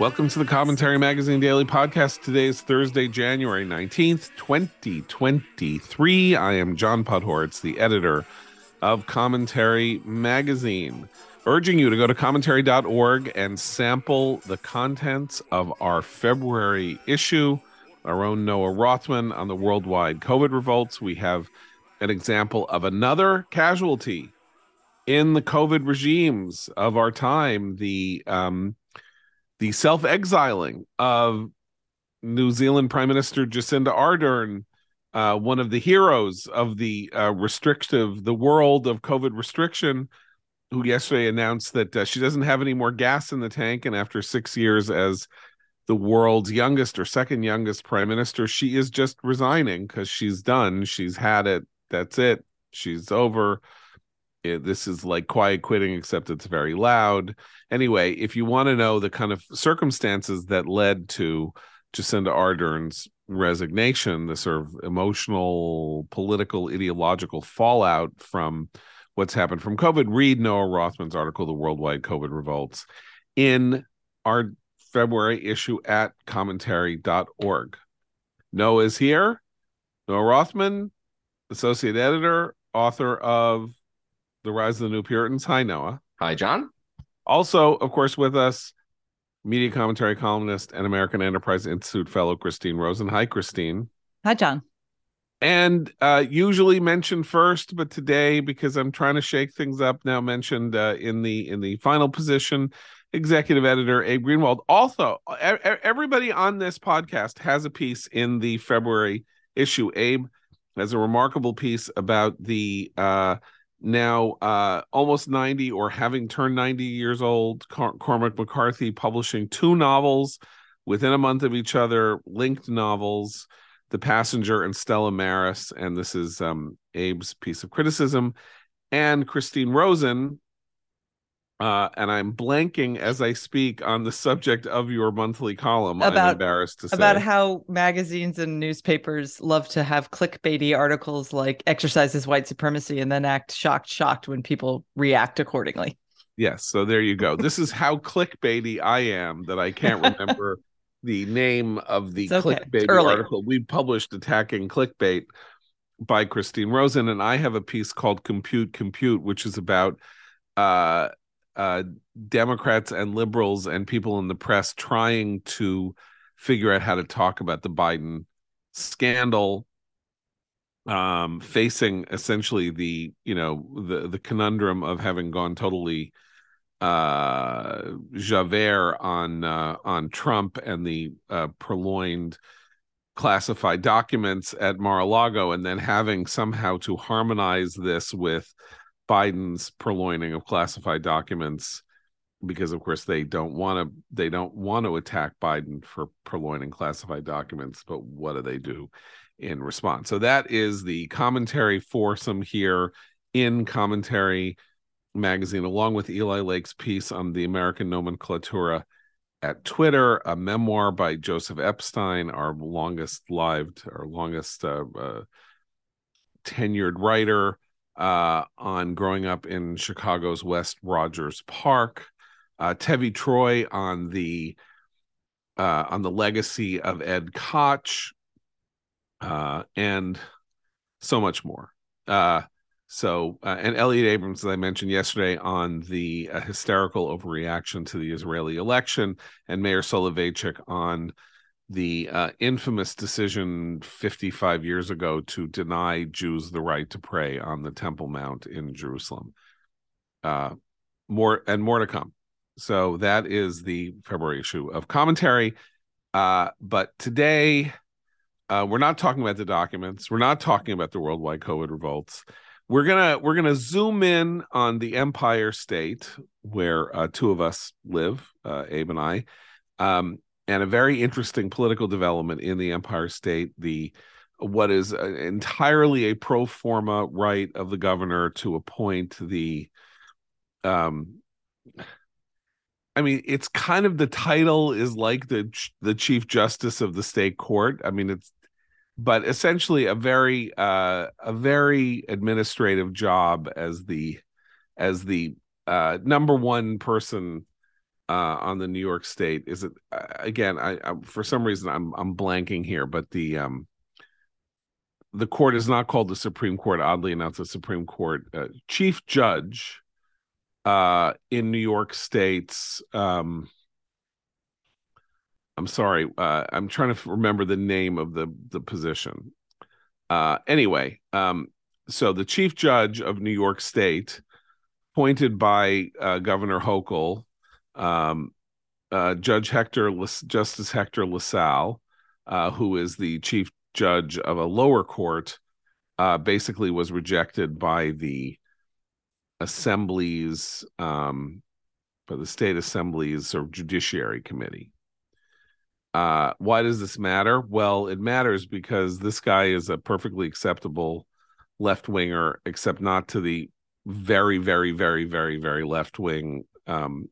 Welcome to the Commentary Magazine Daily Podcast. Today is Thursday, January 19th, 2023. I am John Podhoretz, the editor of Commentary Magazine, urging you to go to commentary.org and sample the contents of our February issue. Our own Noah Rothman on the worldwide COVID revolts. We have an example of another casualty in the COVID regimes of our time. The um, the self exiling of New Zealand Prime Minister Jacinda Ardern, uh, one of the heroes of the uh, restrictive, the world of COVID restriction, who yesterday announced that uh, she doesn't have any more gas in the tank. And after six years as the world's youngest or second youngest prime minister, she is just resigning because she's done. She's had it. That's it. She's over it, this is like quiet quitting except it's very loud. Anyway if you want to know the kind of circumstances that led to jacinda ardern's resignation the sort of emotional political ideological fallout from what's happened from covid read noah rothman's article the worldwide covid revolts in our february issue at commentary.org noah is here. Noah rothman associate editor author of the Rise of the New Puritans. Hi, Noah. Hi, John. Also, of course, with us, media commentary columnist and American Enterprise Institute fellow Christine Rosen. Hi, Christine. Hi, John. And uh, usually mentioned first, but today, because I'm trying to shake things up, now mentioned uh, in the in the final position, executive editor Abe Greenwald. Also, everybody on this podcast has a piece in the February issue. Abe has a remarkable piece about the uh, now uh, almost 90 or having turned 90 years old cormac mccarthy publishing two novels within a month of each other linked novels the passenger and stella maris and this is um, abe's piece of criticism and christine rosen uh, and I'm blanking as I speak on the subject of your monthly column. About, I'm embarrassed to say about how magazines and newspapers love to have clickbaity articles like "exercises white supremacy" and then act shocked, shocked when people react accordingly. Yes, so there you go. this is how clickbaity I am that I can't remember the name of the okay. clickbait article we published attacking clickbait by Christine Rosen, and I have a piece called "Compute Compute," which is about uh uh, Democrats and liberals and people in the press trying to figure out how to talk about the Biden scandal, um, facing essentially the you know the the conundrum of having gone totally uh, Javert on uh, on Trump and the uh, purloined classified documents at Mar-a-Lago, and then having somehow to harmonize this with Biden's purloining of classified documents because of course they don't want to they don't want to attack Biden for purloining classified documents but what do they do in response? So that is the commentary foursome here in commentary magazine along with Eli Lake's piece on the American nomenklatura at Twitter a memoir by Joseph Epstein our longest lived our longest uh, uh, tenured writer uh, on growing up in Chicago's West Rogers Park. Uh, Tevi Troy on the uh, on the legacy of Ed Koch, uh, and so much more. Uh, so, uh, and Elliot Abrams, as I mentioned yesterday, on the uh, hysterical overreaction to the Israeli election, and Meir Soloveichik on the uh, infamous decision 55 years ago to deny Jews the right to pray on the Temple Mount in Jerusalem. Uh, more and more to come. So that is the February issue of commentary. Uh, but today, uh, we're not talking about the documents. We're not talking about the worldwide COVID revolts. We're gonna we're gonna zoom in on the Empire State where uh, two of us live, uh, Abe and I. Um, and a very interesting political development in the Empire State. The what is entirely a pro forma right of the governor to appoint the um I mean, it's kind of the title is like the the chief justice of the state court. I mean, it's but essentially a very uh a very administrative job as the as the uh number one person uh, on the New York State. Is it uh, again? I, I, for some reason I'm I'm blanking here, but the um the court is not called the Supreme Court. Oddly enough, the Supreme Court uh, chief judge uh, in New York State's. Um, I'm sorry, uh, I'm trying to remember the name of the the position. Uh, anyway, um, so the chief judge of New York State, appointed by Governor Hochul, um, uh, Judge Hector, Justice Hector LaSalle, uh, who is the chief judge of a lower court, uh, basically was rejected by the assembly's, um, by the state assembly's sort of judiciary committee. Uh, why does this matter? Well, it matters because this guy is a perfectly acceptable left winger, except not to the very, very, very, very, very left wing um,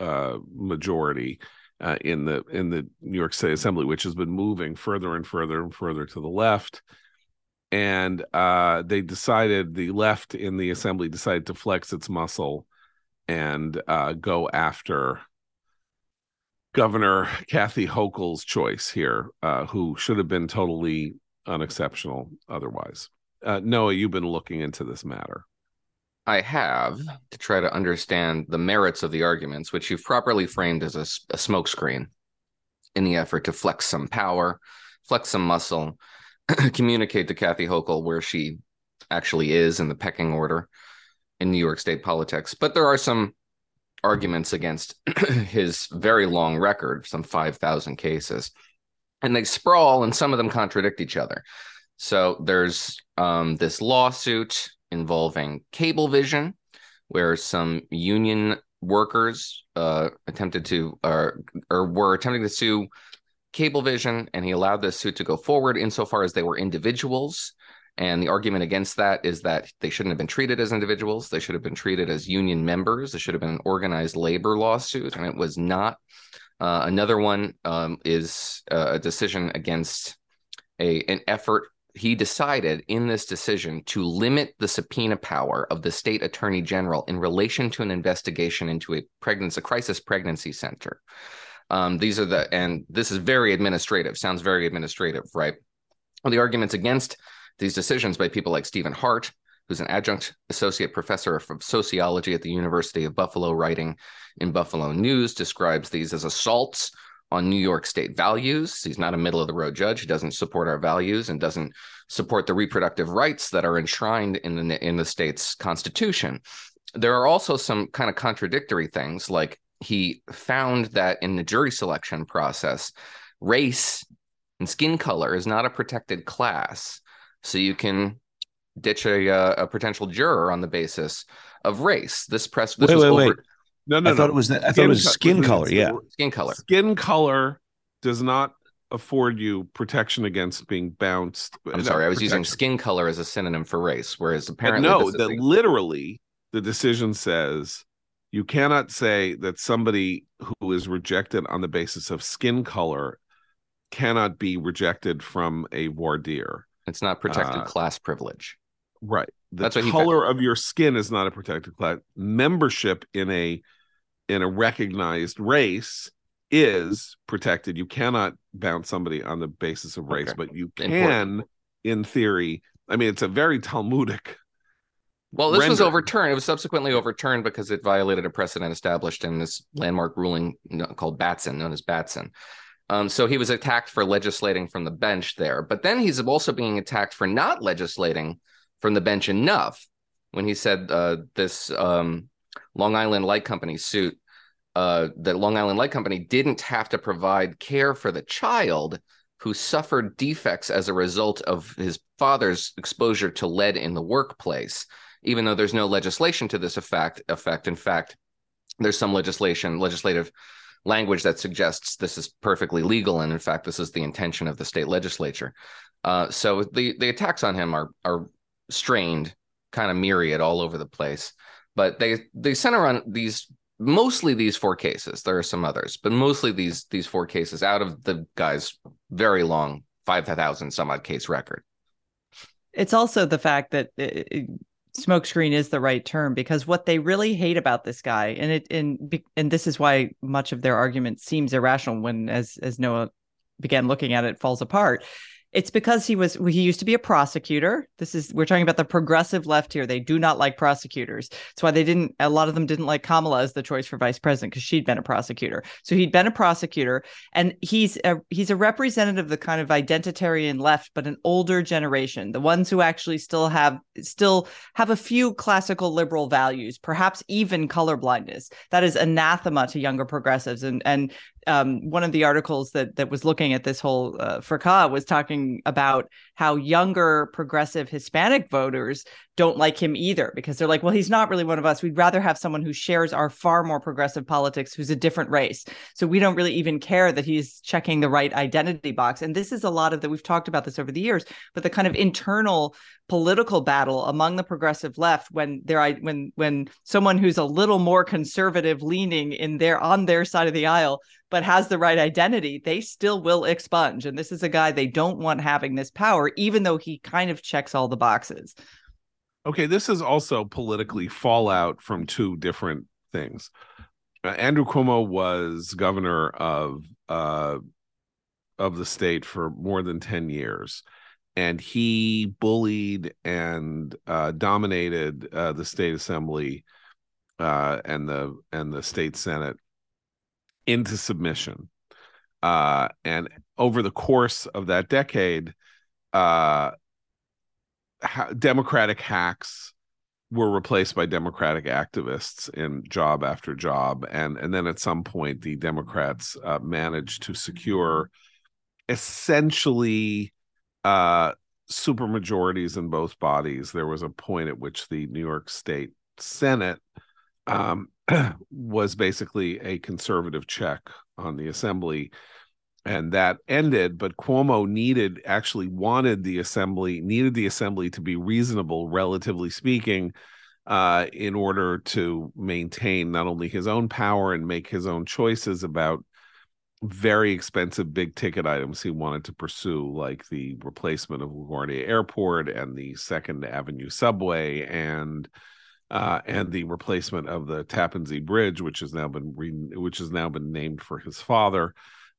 uh, majority uh, in the in the New York State Assembly, which has been moving further and further and further to the left. And uh, they decided the left in the assembly decided to flex its muscle and uh, go after Governor Kathy Hochul's choice here, uh, who should have been totally unexceptional otherwise. Uh, Noah, you've been looking into this matter. I have to try to understand the merits of the arguments, which you've properly framed as a, a smokescreen in the effort to flex some power, flex some muscle, communicate to Kathy Hochul where she actually is in the pecking order in New York State politics. But there are some arguments against his very long record, some 5,000 cases, and they sprawl and some of them contradict each other. So there's um, this lawsuit involving Cablevision, where some union workers uh, attempted to or, or were attempting to sue Cablevision, and he allowed this suit to go forward insofar as they were individuals. And the argument against that is that they shouldn't have been treated as individuals. They should have been treated as union members. It should have been an organized labor lawsuit, and it was not. Uh, another one um, is uh, a decision against a an effort he decided in this decision to limit the subpoena power of the state attorney general in relation to an investigation into a pregnancy, a crisis pregnancy center. Um, these are the, and this is very administrative, sounds very administrative, right? Well, the arguments against these decisions by people like Stephen Hart, who's an adjunct associate professor of sociology at the University of Buffalo, writing in Buffalo News, describes these as assaults on New York state values. He's not a middle of the road judge. He doesn't support our values and doesn't support the reproductive rights that are enshrined in the in the state's constitution. There are also some kind of contradictory things like he found that in the jury selection process, race and skin color is not a protected class. So you can ditch a, uh, a potential juror on the basis of race. This press this wait, wait, over- wait no, no, I no. thought it was. I thought it was skin color. Yeah, skin color. Skin color does not afford you protection against being bounced. I'm sorry, I was protection. using skin color as a synonym for race, whereas apparently but no, that literally the decision says you cannot say that somebody who is rejected on the basis of skin color cannot be rejected from a voir dire. It's not protected uh, class privilege. Right. The That's what color of your skin is not a protected class. Membership in a in a recognized race is protected. You cannot bounce somebody on the basis of race, okay. but you can, Important. in theory. I mean, it's a very Talmudic. Well, this was overturned. It was subsequently overturned because it violated a precedent established in this landmark ruling called Batson, known as Batson. Um, so he was attacked for legislating from the bench there. But then he's also being attacked for not legislating from the bench enough when he said uh, this um, Long Island Light Company suit uh, that Long Island Light Company didn't have to provide care for the child who suffered defects as a result of his father's exposure to lead in the workplace, even though there's no legislation to this effect. Effect, in fact, there's some legislation, legislative language that suggests this is perfectly legal, and in fact, this is the intention of the state legislature. Uh, so the the attacks on him are are strained, kind of myriad all over the place but they they center on these mostly these four cases. There are some others, but mostly these these four cases out of the guy's very long five thousand some odd case record. It's also the fact that uh, uh, it, smokescreen is the right term because what they really hate about this guy and it and and this is why much of their argument seems irrational when as as Noah began looking at it falls apart it's because he was he used to be a prosecutor. This is we're talking about the progressive left here. They do not like prosecutors. That's why they didn't a lot of them didn't like Kamala as the choice for vice president because she'd been a prosecutor. So he'd been a prosecutor and he's a he's a representative of the kind of identitarian left but an older generation, the ones who actually still have still have a few classical liberal values, perhaps even colorblindness. That is anathema to younger progressives and and um, one of the articles that that was looking at this whole uh, fracas was talking about how younger progressive Hispanic voters don't like him either because they're like, well, he's not really one of us. We'd rather have someone who shares our far more progressive politics, who's a different race. So we don't really even care that he's checking the right identity box. And this is a lot of that. We've talked about this over the years, but the kind of internal political battle among the progressive left when there when when someone who's a little more conservative leaning in their on their side of the aisle but has the right identity they still will expunge and this is a guy they don't want having this power even though he kind of checks all the boxes Okay, this is also politically fallout from two different things. Uh, Andrew Cuomo was governor of uh, of the state for more than ten years, and he bullied and uh, dominated uh, the state assembly uh, and the and the state senate into submission. Uh, and over the course of that decade, Democratic hacks were replaced by Democratic activists in job after job, and and then at some point the Democrats uh, managed to secure essentially uh, super majorities in both bodies. There was a point at which the New York State Senate um, was basically a conservative check on the assembly and that ended but cuomo needed actually wanted the assembly needed the assembly to be reasonable relatively speaking uh, in order to maintain not only his own power and make his own choices about very expensive big ticket items he wanted to pursue like the replacement of LaGuardia Airport and the Second Avenue subway and uh, and the replacement of the Tappan Zee Bridge, which has now been re- which has now been named for his father.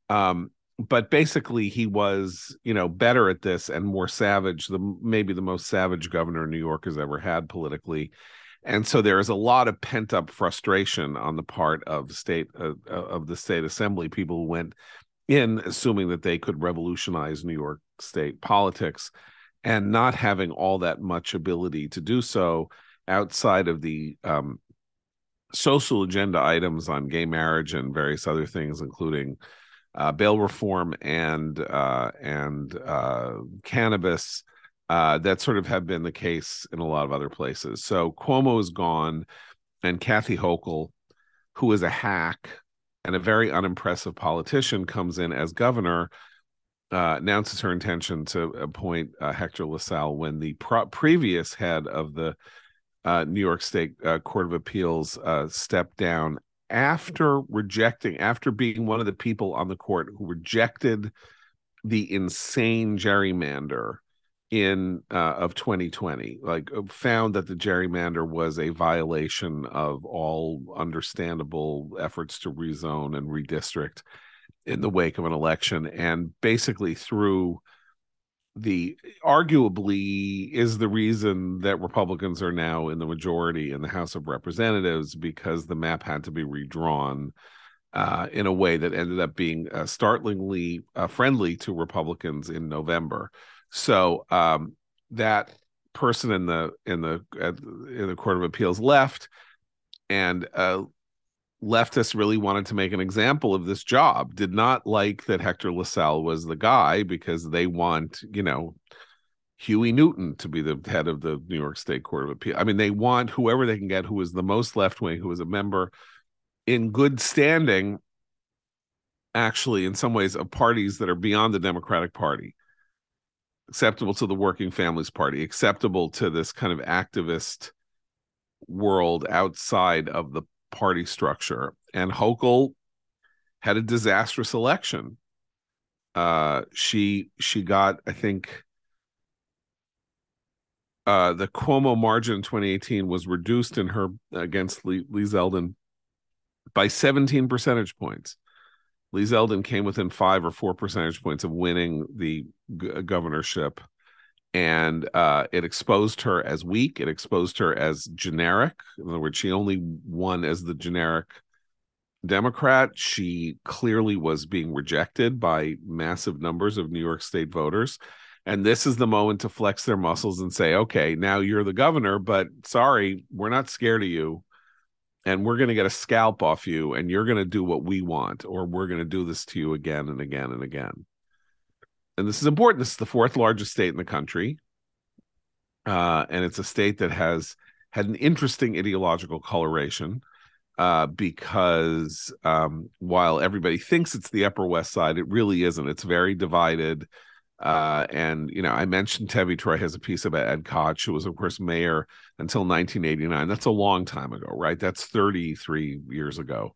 Um, but basically he was you know better at this and more savage the maybe the most savage governor new york has ever had politically. And so there is a lot of pent up frustration on the part of state uh, uh, of the state assembly people went in assuming that they could revolutionize new york state politics and not having all that much ability to do so outside of the um, social agenda items on gay marriage and various other things including uh, bail reform and uh, and uh, cannabis uh, that sort of have been the case in a lot of other places. So Cuomo is gone, and Kathy Hochul, who is a hack and a very unimpressive politician, comes in as governor. Uh, announces her intention to appoint uh, Hector LaSalle when the pro- previous head of the New York State Court of Appeals stepped down after rejecting, after being one of the people on the court who rejected the insane gerrymander in uh, of 2020 like uh, found that the gerrymander was a violation of all understandable efforts to rezone and redistrict in the wake of an election and basically through the arguably is the reason that Republicans are now in the majority in the House of Representatives because the map had to be redrawn uh, in a way that ended up being uh, startlingly uh, friendly to Republicans in November. So um, that person in the in the in the Court of Appeals left, and uh, leftists really wanted to make an example of this job did not like that hector lasalle was the guy because they want you know huey newton to be the head of the new york state court of appeal. I mean they want whoever they can get who is the most left wing who is a member in good standing actually in some ways of parties that are beyond the democratic party. Acceptable to the working families party acceptable to this kind of activist world outside of the party structure, and Hochul had a disastrous election. Uh, she she got, I think, uh, the Cuomo margin in 2018 was reduced in her against Lee, Lee Zeldin by 17 percentage points. Lee Zeldin came within five or four percentage points of winning the g- governorship, and uh, it exposed her as weak. It exposed her as generic. In other words, she only won as the generic Democrat. She clearly was being rejected by massive numbers of New York State voters. And this is the moment to flex their muscles and say, okay, now you're the governor, but sorry, we're not scared of you. And we're going to get a scalp off you, and you're going to do what we want, or we're going to do this to you again and again and again. And this is important. This is the fourth largest state in the country. Uh, and it's a state that has had an interesting ideological coloration uh, because um, while everybody thinks it's the Upper West Side, it really isn't. It's very divided. Uh, and you know, I mentioned Tevi Troy has a piece about Ed Koch, who was, of course, mayor until 1989. That's a long time ago, right? That's 33 years ago.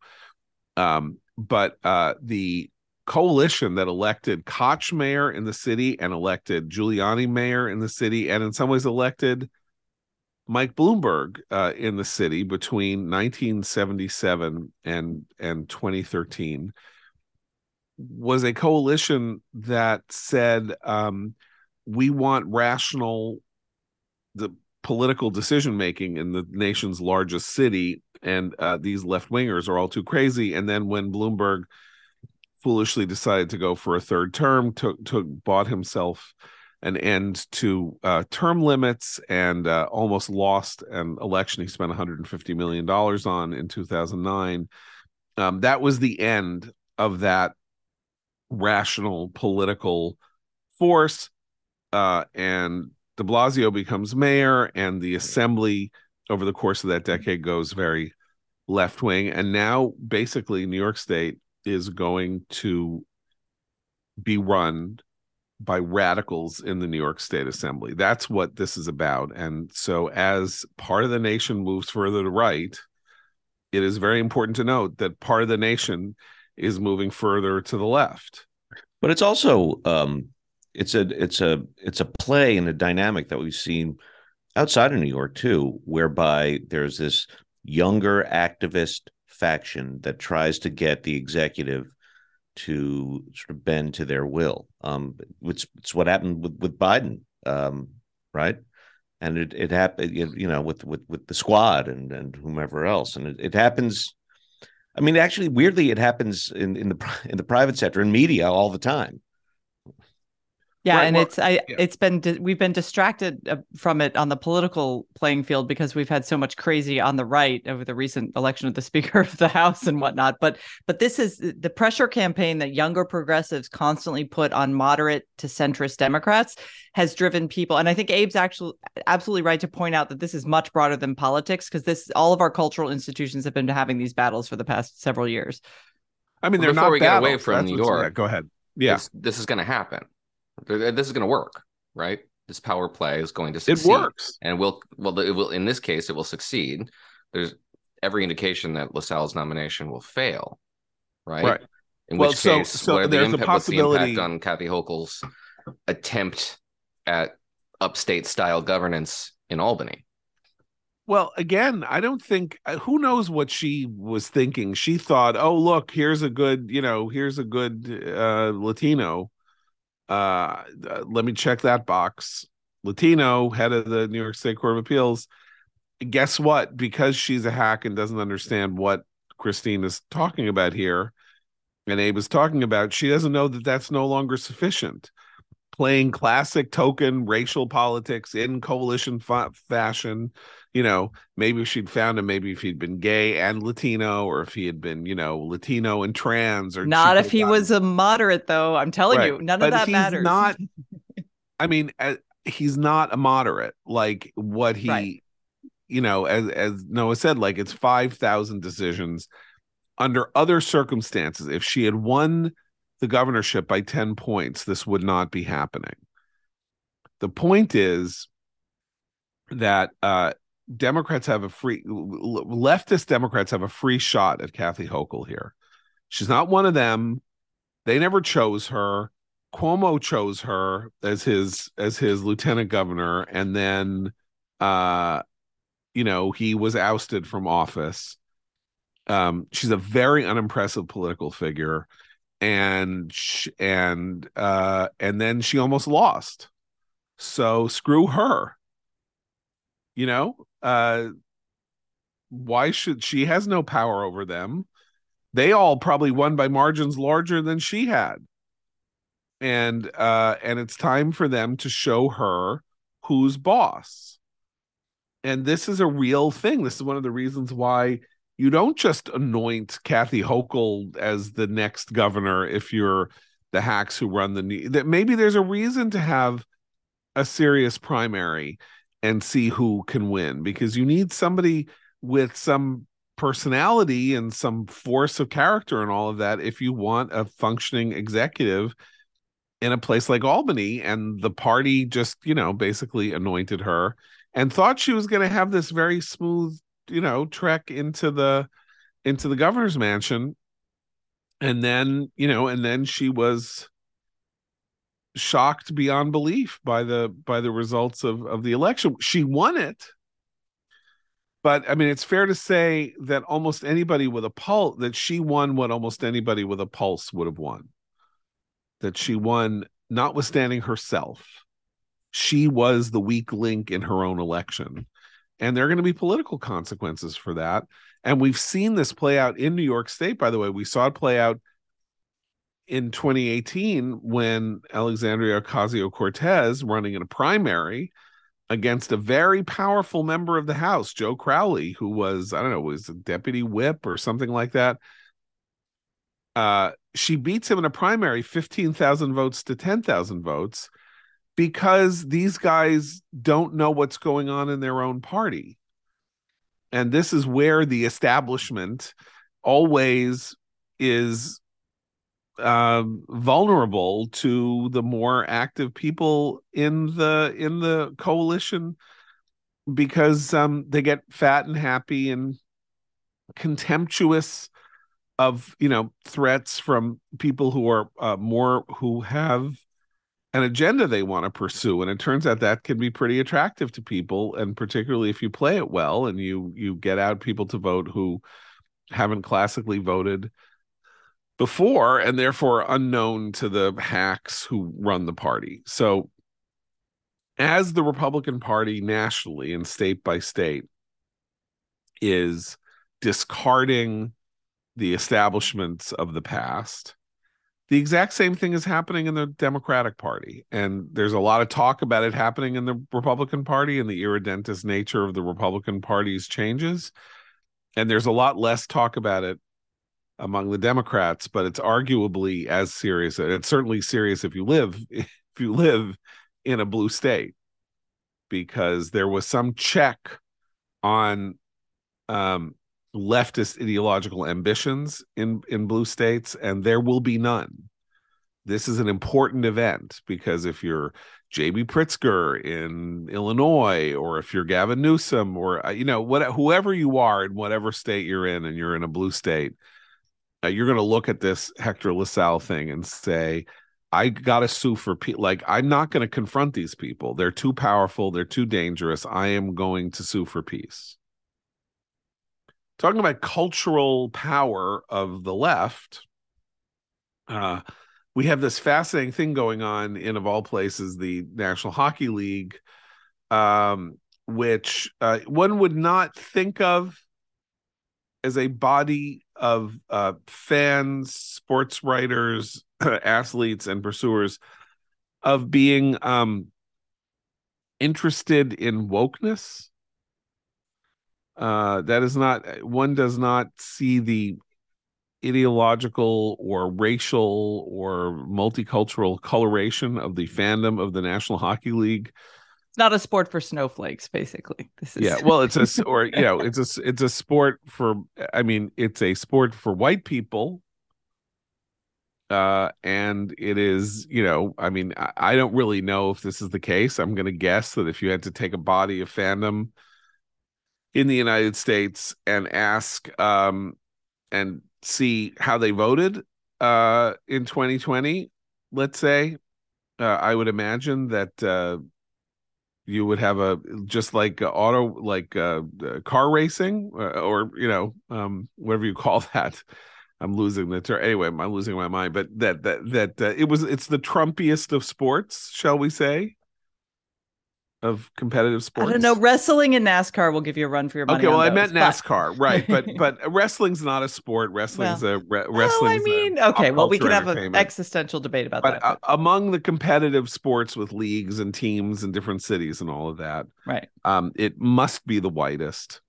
Um, but uh, the coalition that elected Koch mayor in the city and elected Giuliani mayor in the city, and in some ways elected Mike Bloomberg uh, in the city between 1977 and and 2013 was a coalition that said um, we want rational the political decision making in the nation's largest city and uh, these left wingers are all too crazy. And then when bloomberg foolishly decided to go for a third term took took bought himself an end to uh, term limits and uh, almost lost an election he spent 150 million dollars on in 2009 um, that was the end of that rational political force. Uh, and de Blasio becomes mayor, and the assembly over the course of that decade goes very left wing. And now, basically, New York State is going to be run by radicals in the New York State Assembly. That's what this is about. And so, as part of the nation moves further to right, it is very important to note that part of the nation is moving further to the left. But it's also um, it's a it's a it's a play and a dynamic that we've seen outside of New York too, whereby there's this younger activist faction that tries to get the executive to sort of bend to their will. Um, it's, it's what happened with with Biden, um, right? And it it happened, you know, with with with the squad and and whomever else, and it, it happens I mean, actually, weirdly, it happens in, in the in the private sector and media all the time. Yeah, right, and well, it's I yeah. it's been we've been distracted uh, from it on the political playing field because we've had so much crazy on the right over the recent election of the Speaker of the House and whatnot. But but this is the pressure campaign that younger progressives constantly put on moderate to centrist Democrats has driven people. And I think Abe's actually absolutely right to point out that this is much broader than politics because this all of our cultural institutions have been having these battles for the past several years. I mean, they're before not we battles, get away from New York. Yeah, go ahead. Yeah, this, this is going to happen this is going to work, right? This power play is going to succeed. It works, and will well. It will in this case, it will succeed. There's every indication that LaSalle's nomination will fail, right? Right. In well, which so, case, so there's the impact, a possibility what's the impact on Kathy Hochul's attempt at upstate style governance in Albany. Well, again, I don't think uh, who knows what she was thinking. She thought, "Oh, look, here's a good, you know, here's a good uh, Latino uh, let me check that box. Latino, head of the New York State Court of Appeals. Guess what? Because she's a hack and doesn't understand what Christine is talking about here, and Abe is talking about, she doesn't know that that's no longer sufficient. Playing classic token racial politics in coalition fa- fashion you know, maybe if she'd found him, maybe if he'd been gay and Latino, or if he had been, you know, Latino and trans, or not if he was a moderate, though. I'm telling right. you, none but of that matters. Not, I mean, uh, he's not a moderate. Like what he, right. you know, as as Noah said, like it's five thousand decisions under other circumstances. If she had won the governorship by ten points, this would not be happening. The point is that uh, Democrats have a free leftist Democrats have a free shot at Kathy Hochul here. She's not one of them. They never chose her. Cuomo chose her as his as his lieutenant governor, and then uh you know he was ousted from office um she's a very unimpressive political figure and and uh and then she almost lost so screw her you know uh why should she has no power over them. They all probably won by margins larger than she had. And uh and it's time for them to show her who's boss. And this is a real thing. This is one of the reasons why you don't just anoint Kathy Hochul as the next governor if you're the hacks who run the that maybe there's a reason to have a serious primary and see who can win because you need somebody with some personality and some force of character and all of that if you want a functioning executive in a place like Albany and the party just you know basically anointed her and thought she was going to have this very smooth you know trek into the into the governor's mansion. And then you know and then she was shocked beyond belief by the by the results of of the election she won it but I mean, it's fair to say that almost anybody with a pulse that she won what almost anybody with a pulse would have won. That she won, notwithstanding herself, she was the weak link in her own election, and there are going to be political consequences for that. And we've seen this play out in New York State. By the way, we saw it play out in 2018 when Alexandria Ocasio Cortez, running in a primary, against a very powerful member of the House, Joe Crowley, who was, I don't know, was a deputy whip or something like that. Uh, she beats him in a primary 15,000 votes to 10,000 votes because these guys don't know what's going on in their own party. And this is where the establishment always is um, vulnerable to the more active people in the in the coalition because um, they get fat and happy and contemptuous of you know threats from people who are uh, more who have an agenda they want to pursue. And it turns out that can be pretty attractive to people and particularly if you play it well and you you get out people to vote who haven't classically voted before and therefore unknown to the hacks who run the party. So, as the Republican Party nationally and state by state is discarding the establishments of the past, the exact same thing is happening in the Democratic Party. And there's a lot of talk about it happening in the Republican Party and the irredentist nature of the Republican Party's changes. And there's a lot less talk about it among the Democrats, but it's arguably as serious. It's certainly serious if you live if you live in a blue state, because there was some check on um, leftist ideological ambitions in in blue states, and there will be none. This is an important event because if you're J.B. Pritzker in Illinois, or if you're Gavin Newsom, or uh, you know what, whoever you are in whatever state you're in, and you're in a blue state, you're going to look at this Hector LaSalle thing and say, I got to sue for people. Like, I'm not going to confront these people. They're too powerful. They're too dangerous. I am going to sue for peace. Talking about cultural power of the left, uh, we have this fascinating thing going on in, of all places, the National Hockey League, um, which uh, one would not think of as a body of uh, fans, sports writers, athletes, and pursuers of being um, interested in wokeness. Uh, that is not one does not see the ideological or racial or multicultural coloration of the fandom of the National Hockey League it's not a sport for snowflakes basically. This is yeah well it's a or you know it's a it's a sport for i mean it's a sport for white people. Uh and it is you know i mean I, I don't really know if this is the case. I'm going to guess that if you had to take a body of fandom in the united states and ask um and see how they voted uh in 2020 let's say uh, i would imagine that uh you would have a just like auto like uh, car racing or, uh, or you know um, whatever you call that. I'm losing the term anyway i'm losing my mind but that that that uh, it was it's the trumpiest of sports shall we say of competitive sports? I don't know. Wrestling and NASCAR will give you a run for your money. Okay, well, I meant NASCAR, right? But but wrestling's not a sport. Wrestling's well, a re- wrestling. Well, I mean, okay. Well, we can have an existential debate about but, that. But uh, among the competitive sports with leagues and teams in different cities and all of that, right? Um, it must be the whitest.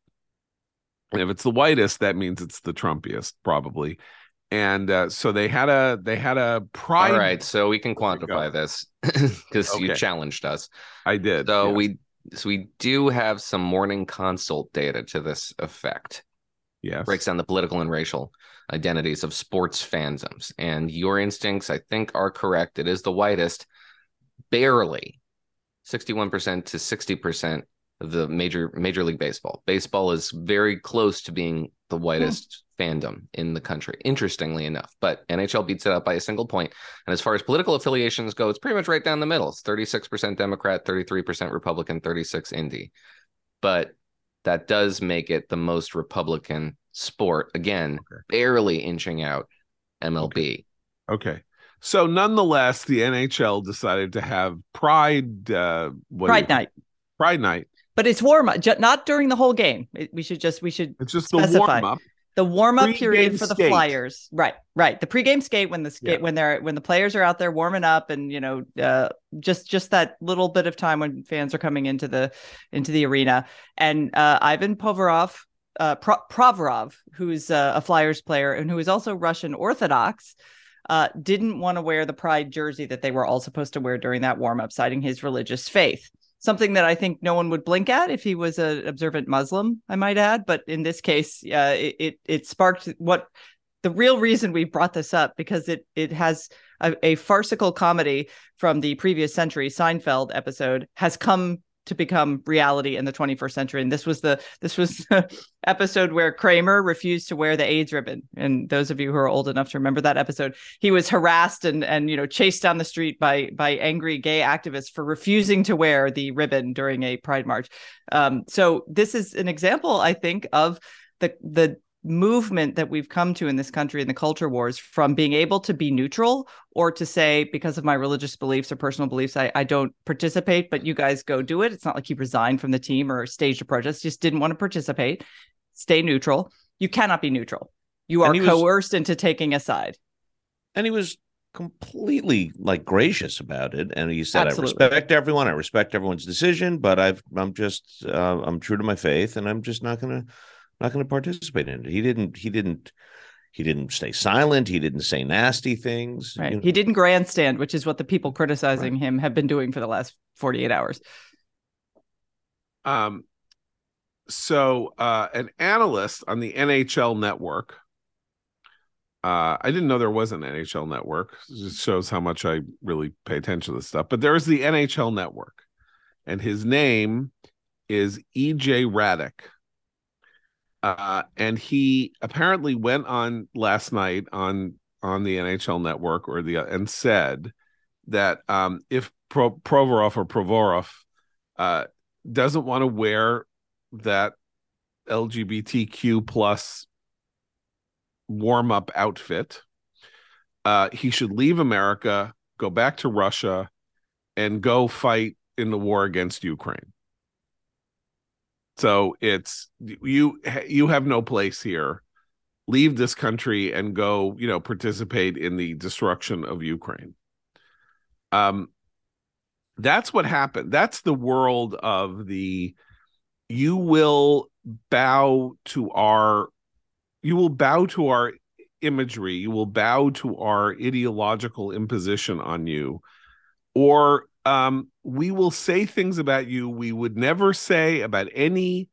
And if it's the whitest, that means it's the Trumpiest, probably and uh, so they had a they had a pride. All right, so we can quantify this because okay. you challenged us. I did. So yes. we so we do have some morning consult data to this effect. Yes, breaks down the political and racial identities of sports fandoms, and your instincts, I think, are correct. It is the whitest, barely, sixty-one percent to sixty percent of the major Major League Baseball. Baseball is very close to being the whitest fandom in the country, interestingly enough. But NHL beats it out by a single point. And as far as political affiliations go, it's pretty much right down the middle. It's 36% Democrat, 33% Republican, 36 Indy. But that does make it the most Republican sport. Again, okay. barely inching out MLB. Okay. okay. So nonetheless, the NHL decided to have Pride uh, Pride Night. Pride Night. But it's warm up, not during the whole game. we should just we should. It's just specify. the warm up the warm up period for the skate. Flyers. Right, right. The pregame skate when the skate yeah. when they're when the players are out there warming up and you know uh, just just that little bit of time when fans are coming into the into the arena. And uh, Ivan Povarov, uh, Pro- Provorov, who's uh, a Flyers player and who is also Russian Orthodox. Uh, didn't want to wear the pride jersey that they were all supposed to wear during that warm up, citing his religious faith something that I think no one would blink at if he was an observant Muslim, I might add. But in this case, uh, it, it, it sparked what the real reason we brought this up because it it has a, a farcical comedy from the previous century Seinfeld episode has come to become reality in the 21st century. And this was the this was the episode where Kramer refused to wear the AIDS ribbon. And those of you who are old enough to remember that episode, he was harassed and and you know chased down the street by by angry gay activists for refusing to wear the ribbon during a pride march. Um, so this is an example, I think, of the the movement that we've come to in this country in the culture wars from being able to be neutral or to say because of my religious beliefs or personal beliefs I, I don't participate but you guys go do it. It's not like he resigned from the team or staged a protest. Just didn't want to participate. Stay neutral. You cannot be neutral. You are coerced was, into taking a side. And he was completely like gracious about it. And he said Absolutely. i respect everyone. I respect everyone's decision but i've i'm just uh, i'm true to my faith and i'm just not going to not going to participate in it. He didn't. He didn't. He didn't stay silent. He didn't say nasty things. Right. You know? He didn't grandstand, which is what the people criticizing right. him have been doing for the last forty eight hours. Um. So, uh, an analyst on the NHL network. Uh, I didn't know there was an NHL network. It just shows how much I really pay attention to this stuff. But there is the NHL network, and his name is EJ Hradek. Uh, and he apparently went on last night on on the NHL network or the and said that um, if Pro, Provorov or Provorov uh, doesn't want to wear that LGBTQ plus warm up outfit, uh, he should leave America, go back to Russia, and go fight in the war against Ukraine. So it's you you have no place here. Leave this country and go, you know, participate in the destruction of Ukraine. Um that's what happened. That's the world of the you will bow to our you will bow to our imagery, you will bow to our ideological imposition on you or um, we will say things about you we would never say about any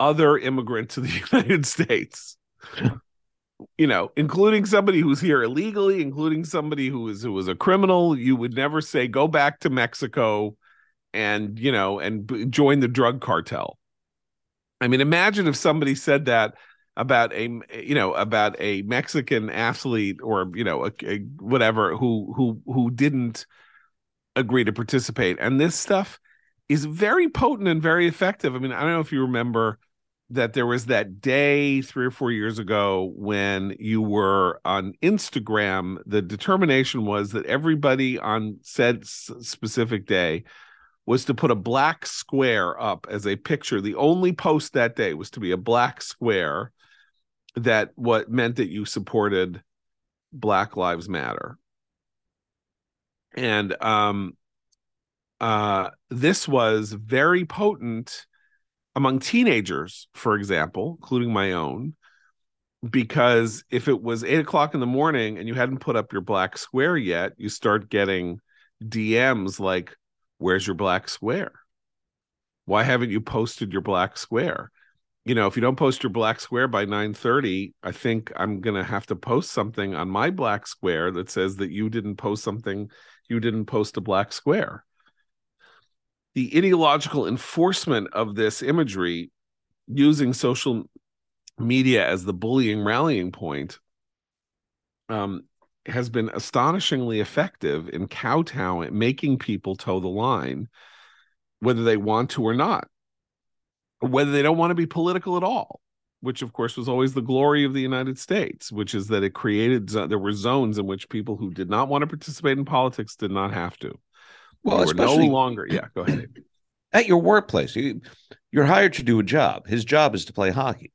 other immigrant to the United States. you know, including somebody who's here illegally, including somebody who is who was a criminal. You would never say go back to Mexico and you know and b- join the drug cartel. I mean, imagine if somebody said that about a you know about a Mexican athlete or you know a, a whatever who who who didn't agree to participate. And this stuff is very potent and very effective. I mean, I don't know if you remember that there was that day three or four years ago when you were on Instagram. The determination was that everybody on said specific day was to put a black square up as a picture. The only post that day was to be a black square that what meant that you supported Black Lives Matter. And um uh this was very potent among teenagers, for example, including my own, because if it was eight o'clock in the morning and you hadn't put up your black square yet, you start getting DMs like, Where's your black square? Why haven't you posted your black square? You know, if you don't post your black square by 9:30, I think I'm going to have to post something on my black square that says that you didn't post something, you didn't post a black square the ideological enforcement of this imagery using social media as the bullying rallying point um, has been astonishingly effective in kowtowing, making people toe the line, whether they want to or not, whether they don't want to be political at all. Which, of course, was always the glory of the United States, which is that it created there were zones in which people who did not want to participate in politics did not have to. Well, we're no longer. Yeah, go ahead. At your workplace, you, you're hired to do a job. His job is to play hockey.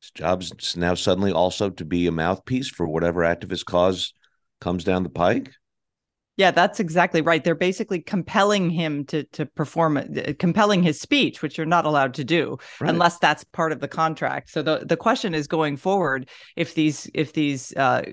His job is now suddenly also to be a mouthpiece for whatever activist cause comes down the pike. Yeah, that's exactly right. They're basically compelling him to to perform, uh, compelling his speech, which you're not allowed to do right. unless that's part of the contract. So the the question is going forward if these if these uh,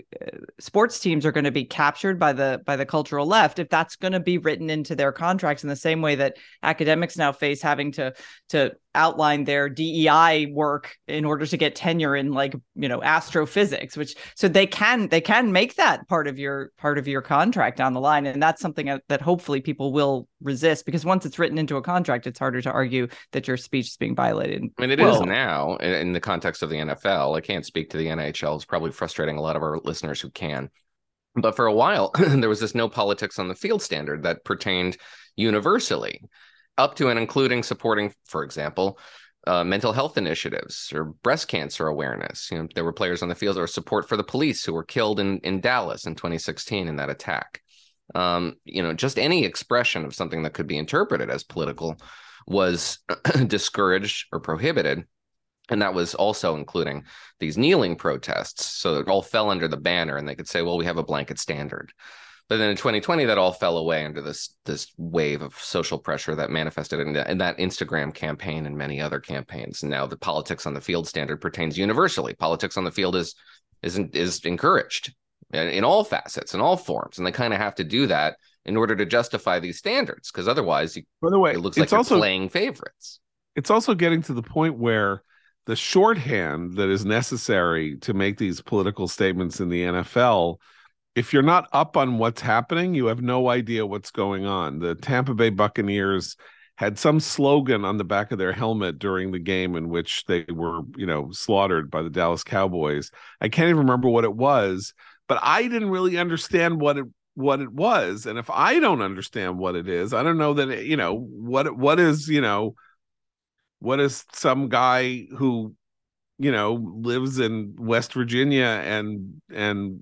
sports teams are going to be captured by the by the cultural left, if that's going to be written into their contracts in the same way that academics now face having to to outline their DEI work in order to get tenure in like you know astrophysics which so they can they can make that part of your part of your contract down the line. And that's something that hopefully people will resist because once it's written into a contract it's harder to argue that your speech is being violated. I mean it well, is now in the context of the NFL I can't speak to the NHL it's probably frustrating a lot of our listeners who can. But for a while there was this no politics on the field standard that pertained universally up to and including supporting, for example, uh, mental health initiatives or breast cancer awareness. You know, there were players on the field or support for the police who were killed in in Dallas in 2016 in that attack. Um, you know, just any expression of something that could be interpreted as political was discouraged or prohibited. And that was also including these kneeling protests. So it all fell under the banner, and they could say, well, we have a blanket standard. But then in 2020, that all fell away under this this wave of social pressure that manifested in, in that Instagram campaign and many other campaigns. And now the politics on the field standard pertains universally. Politics on the field is isn't is encouraged in all facets in all forms, and they kind of have to do that in order to justify these standards, because otherwise, you, by the way, it looks like you're also, playing favorites. It's also getting to the point where the shorthand that is necessary to make these political statements in the NFL if you're not up on what's happening, you have no idea what's going on. The Tampa Bay Buccaneers had some slogan on the back of their helmet during the game in which they were, you know, slaughtered by the Dallas Cowboys. I can't even remember what it was, but I didn't really understand what it what it was. And if I don't understand what it is, I don't know that it, you know what what is, you know, what is some guy who you know lives in West Virginia and and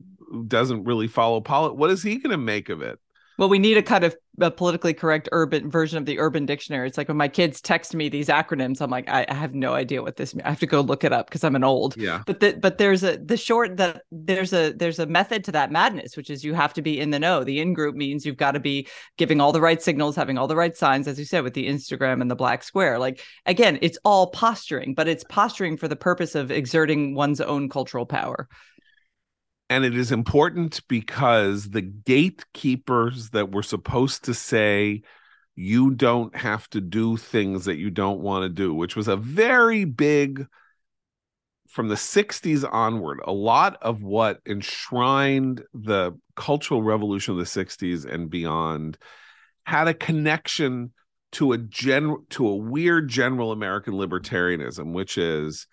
doesn't really follow politics. What is he going to make of it? Well, we need a kind of a politically correct urban version of the urban dictionary. It's like when my kids text me these acronyms, I'm like, I, I have no idea what this means. I have to go look it up because I'm an old. Yeah. But the, but there's a the short that there's a there's a method to that madness, which is you have to be in the know. The in group means you've got to be giving all the right signals, having all the right signs, as you said, with the Instagram and the black square. Like again, it's all posturing, but it's posturing for the purpose of exerting one's own cultural power and it is important because the gatekeepers that were supposed to say you don't have to do things that you don't want to do which was a very big from the 60s onward a lot of what enshrined the cultural revolution of the 60s and beyond had a connection to a gen to a weird general american libertarianism which is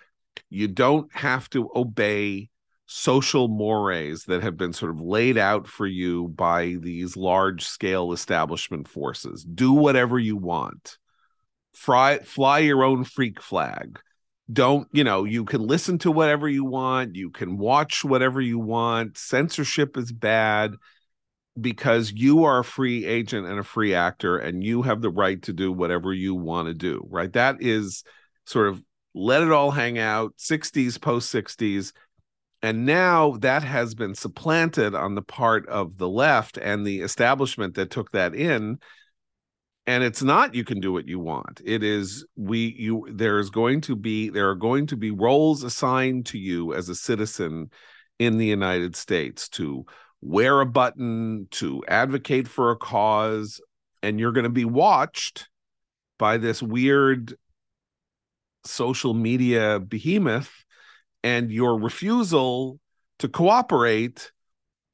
you don't have to obey social mores that have been sort of laid out for you by these large scale establishment forces. Do whatever you want. Fly, fly your own freak flag. Don't, you know, you can listen to whatever you want, you can watch whatever you want. Censorship is bad because you are a free agent and a free actor and you have the right to do whatever you want to do, right? That is sort of let it all hang out, 60s, post 60s. And now that has been supplanted on the part of the left and the establishment that took that in. And it's not you can do what you want. It is we you there's going to be there are going to be roles assigned to you as a citizen in the United States to wear a button, to advocate for a cause, and you're going to be watched by this weird social media behemoth and your refusal to cooperate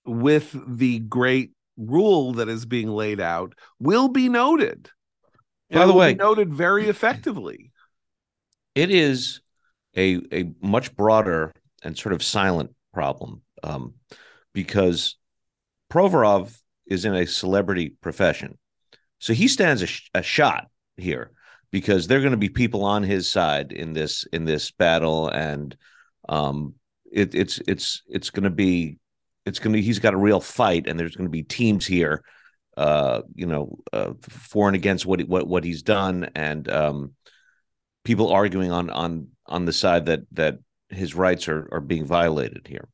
with the great rule that is being laid out will be noted. By the way, noted very effectively. It is a a much broader and sort of silent problem um, because Provorov is in a celebrity profession, so he stands a, sh- a shot here because there are going to be people on his side in this in this battle, and um, it, it's it's it's going to be it's going to he's got a real fight, and there's going to be teams here, uh, you know, uh, for and against what what what he's done, and um, people arguing on on on the side that that his rights are are being violated here.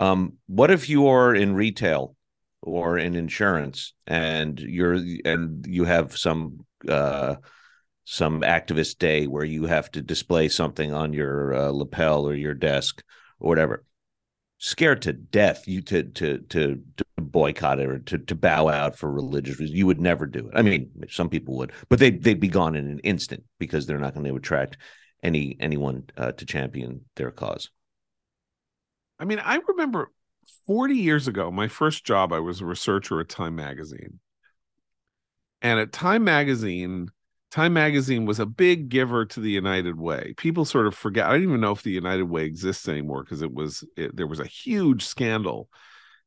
Um, what if you are in retail or in insurance and you're and you have some uh, some activist day where you have to display something on your uh, lapel or your desk or whatever. Scared to death you to to to, to boycott it or to, to bow out for religious reasons. You would never do it. I mean some people would but they they'd be gone in an instant because they're not going to attract any anyone uh, to champion their cause. I mean i remember 40 years ago my first job i was a researcher at time magazine. And at time magazine Time Magazine was a big giver to the United Way. People sort of forget. I don't even know if the United Way exists anymore because it was it, there was a huge scandal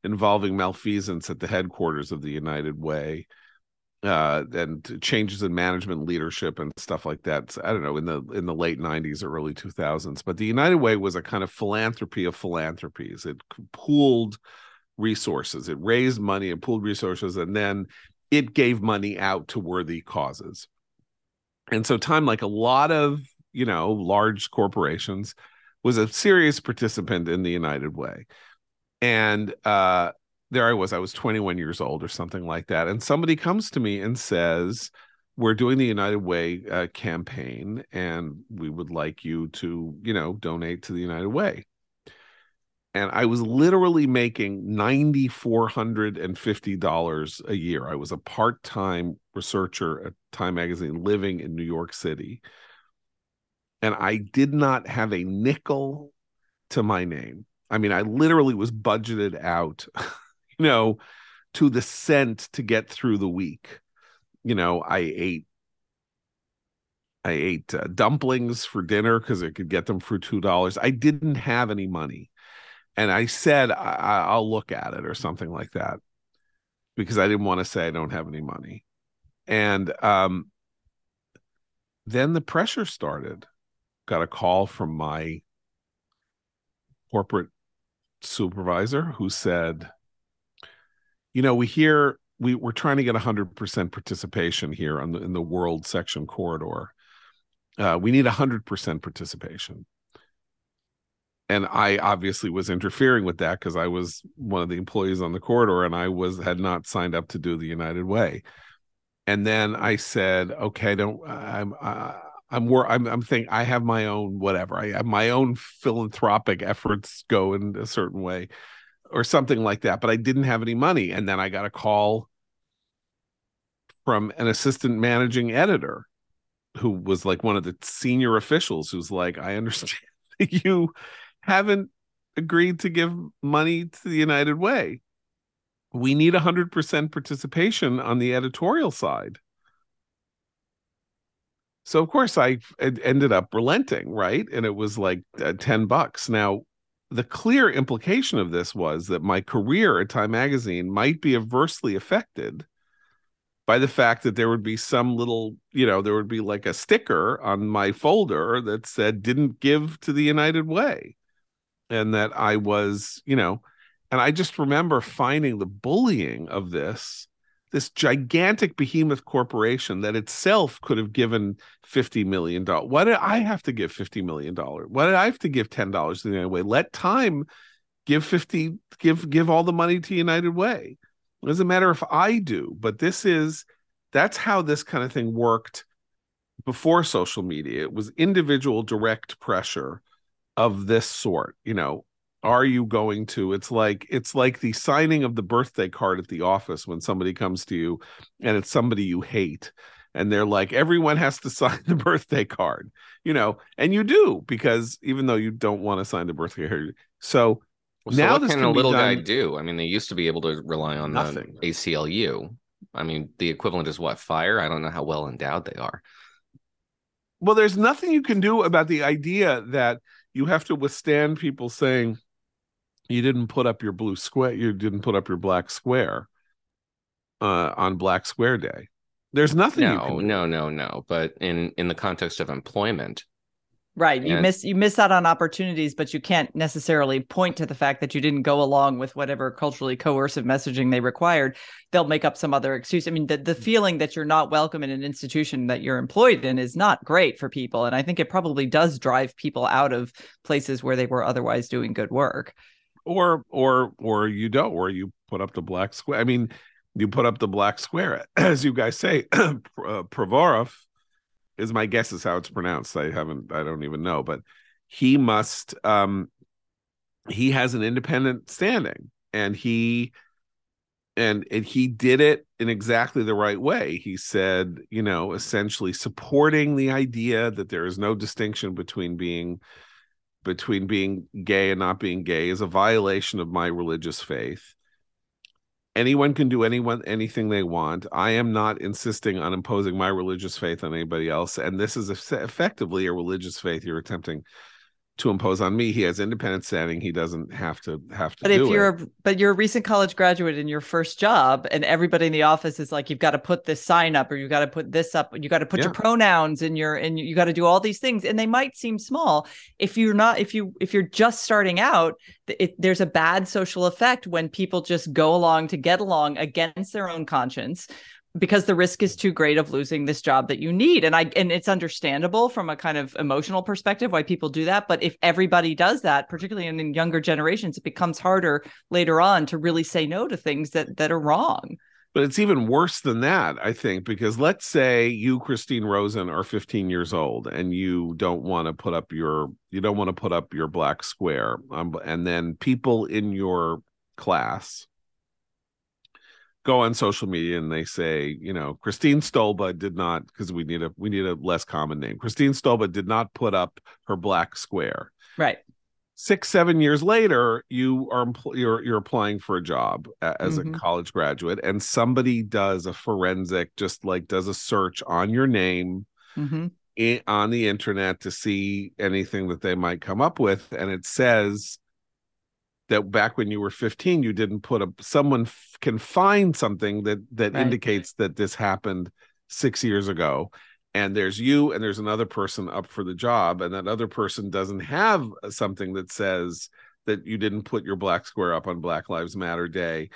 involving malfeasance at the headquarters of the United Way, uh, and changes in management leadership and stuff like that. So, I don't know in the in the late '90s or early 2000s. But the United Way was a kind of philanthropy of philanthropies. It pooled resources, it raised money, and pooled resources, and then it gave money out to worthy causes and so time like a lot of you know large corporations was a serious participant in the united way. And uh there i was i was 21 years old or something like that. And somebody comes to me and says we're doing the united way uh, campaign and we would like you to you know donate to the united way and I was literally making $9,450 a year. I was a part time researcher at Time Magazine living in New York City. And I did not have a nickel to my name. I mean, I literally was budgeted out, you know, to the cent to get through the week. You know, I ate I ate uh, dumplings for dinner because I could get them for two dollars. I didn't have any money, and I said I, will look at it or something like that because I didn't want to say I don't have any money. And um, then the pressure started. Got a call from my corporate supervisor who said, "You know, we hear we we're trying to get 100% participation here on the in the world section corridor. Uh, we need 100% participation." And I obviously was interfering with that because I was one of the employees on the corridor and I was had not signed up to do the United Way. And then I said, okay, don't I'm uh, I'm I'm I'm thinking I have my own whatever. I have my own philanthropic efforts go in a certain way or something like that, but I didn't have any money and then I got a call from an assistant managing editor who was like one of the senior officials who's like, I understand you haven't agreed to give money to the United Way. We need 100% participation on the editorial side. So of course I ended up relenting, right? And it was like uh, 10 bucks. Now, the clear implication of this was that my career at Time Magazine might be adversely affected by the fact that there would be some little, you know, there would be like a sticker on my folder that said didn't give to the United Way. And that I was, you know, and I just remember finding the bullying of this this gigantic behemoth corporation that itself could have given $50 million. Why did I have to give $50 million? Why did I have to give $10 to the United Way? Let time give 50, give, give all the money to United Way. It doesn't matter if I do, but this is, that's how this kind of thing worked before social media. It was individual direct pressure of this sort, you know, are you going to it's like it's like the signing of the birthday card at the office when somebody comes to you and it's somebody you hate and they're like everyone has to sign the birthday card you know and you do because even though you don't want to sign the birthday card so well, so now what can a little done... guy do? I mean they used to be able to rely on Nothing. the aclu i mean the equivalent is what fire? I don't know how well endowed they are. Well there's nothing you can do about the idea that you have to withstand people saying you didn't put up your blue square you didn't put up your black square uh, on black square day. There's nothing no no no no. But in in the context of employment right. You miss you miss out on opportunities but you can't necessarily point to the fact that you didn't go along with whatever culturally coercive messaging they required. They'll make up some other excuse. I mean the, the feeling that you're not welcome in an institution that you're employed in is not great for people. And i think it probably does drive people out of places where they were otherwise doing good work. Or or or you don't or you put up the black square. I mean you put up the black square as you guys say uh, Provorov is my guess is how it's pronounced i haven't i don't even know but he must um he has an independent standing and he and and he did it in exactly the right way he said you know essentially supporting the idea that there is no distinction between being between being gay and not being gay is a violation of my religious faith. Anyone can do anyone anything they want. I am not insisting on imposing my religious faith on anybody else, and this is effectively a religious faith you're attempting to impose on me. He has independent standing. He doesn't have to have to. But if you're it. a but you're a recent college graduate in your first job, and everybody in the office is like, you've got to put this sign up, or you've got to put this up, you got to put yeah. your pronouns in your, and you got to do all these things, and they might seem small. If you're not, if you if you're just starting out, it, there's a bad social effect when people just go along to get along against their own conscience because the risk is too great of losing this job that you need. And i and it's understandable from a kind of emotional perspective why people do that. But if everybody does that particularly in, in younger generations it becomes harder later on to really say no to things that that are wrong. But it's even worse than that i think because let's say you christine rosen are 15 years old and you don't want to put up your you don't want to put up your black square. Um, and then people in your class go on social media and they say, you know, Christine Stolba did not because we need a we need a less common name. Christine Stolba did not put up her black square. Right. Six seven years later, you are you're you're applying for a job as mm-hmm. a college graduate, and somebody does a forensic, just like does a search on your name. Mm-hmm. In, on the internet to see anything that they might come up with and it says that back when you were 15 you didn't put a someone f- can find something that that right. indicates that this happened 6 years ago and there's you and there's another person up for the job and that other person doesn't have uh, something that says that you didn't put your black square up on Black Lives Matter day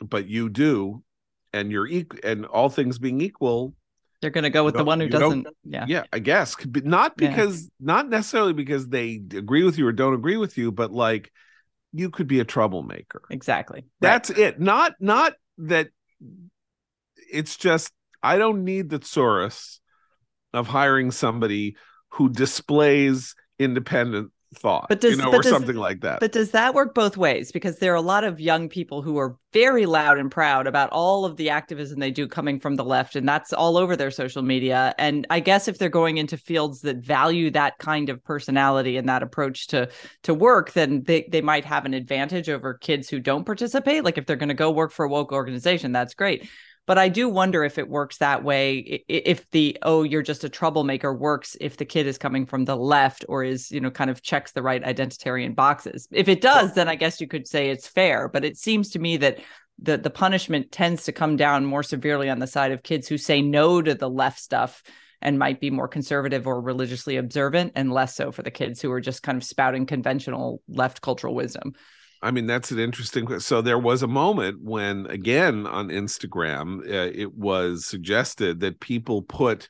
but you do and you're equal and all things being equal they're going to go with the one who doesn't yeah yeah i guess not because yeah. not necessarily because they agree with you or don't agree with you but like you could be a troublemaker. Exactly. That's right. it. Not not that it's just I don't need the Soros of hiring somebody who displays independent thought, but does, you know, or does, something like that. But does that work both ways? Because there are a lot of young people who are very loud and proud about all of the activism they do coming from the left, and that's all over their social media. And I guess if they're going into fields that value that kind of personality and that approach to to work, then they, they might have an advantage over kids who don't participate. Like if they're going to go work for a woke organization, that's great but I do wonder if it works that way. If the oh, you're just a troublemaker works if the kid is coming from the left or is you know kind of checks the right identitarian boxes. If it does, then I guess you could say it's fair. But it seems to me that the the punishment tends to come down more severely on the side of kids who say no to the left stuff and might be more conservative or religiously observant and less so for the kids who are just kind of spouting conventional left cultural wisdom. I mean, that's an interesting. So there was a moment when, again, on Instagram, uh, it was suggested that people put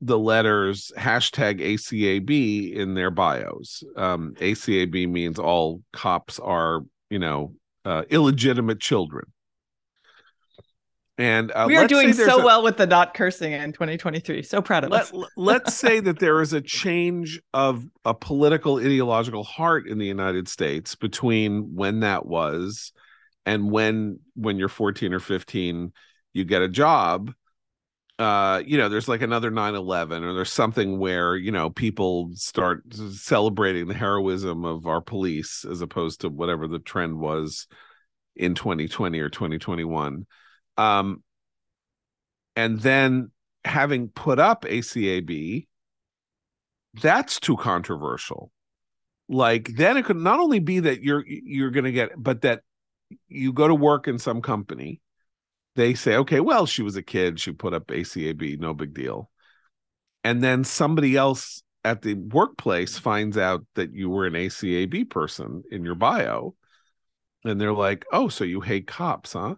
the letters hashtag ACAB in their bios. Um, ACAB means all cops are, you know, uh, illegitimate children. And uh, we are doing so a, well with the not cursing in 2023. So proud of let, us. let's say that there is a change of a political ideological heart in the United States between when that was and when when you're 14 or 15 you get a job uh, you know, there's like another 9/11 or there's something where, you know, people start celebrating the heroism of our police as opposed to whatever the trend was in 2020 or 2021 um, and then having put up ACAB, that's too controversial. Like then it could not only be that you're you're going to get, but that you go to work in some company, they say, okay, well, she was a kid, she put up ACAB, no big deal, and then somebody else at the workplace finds out that you were an ACAB person in your bio, and they're like, oh, so you hate cops, huh?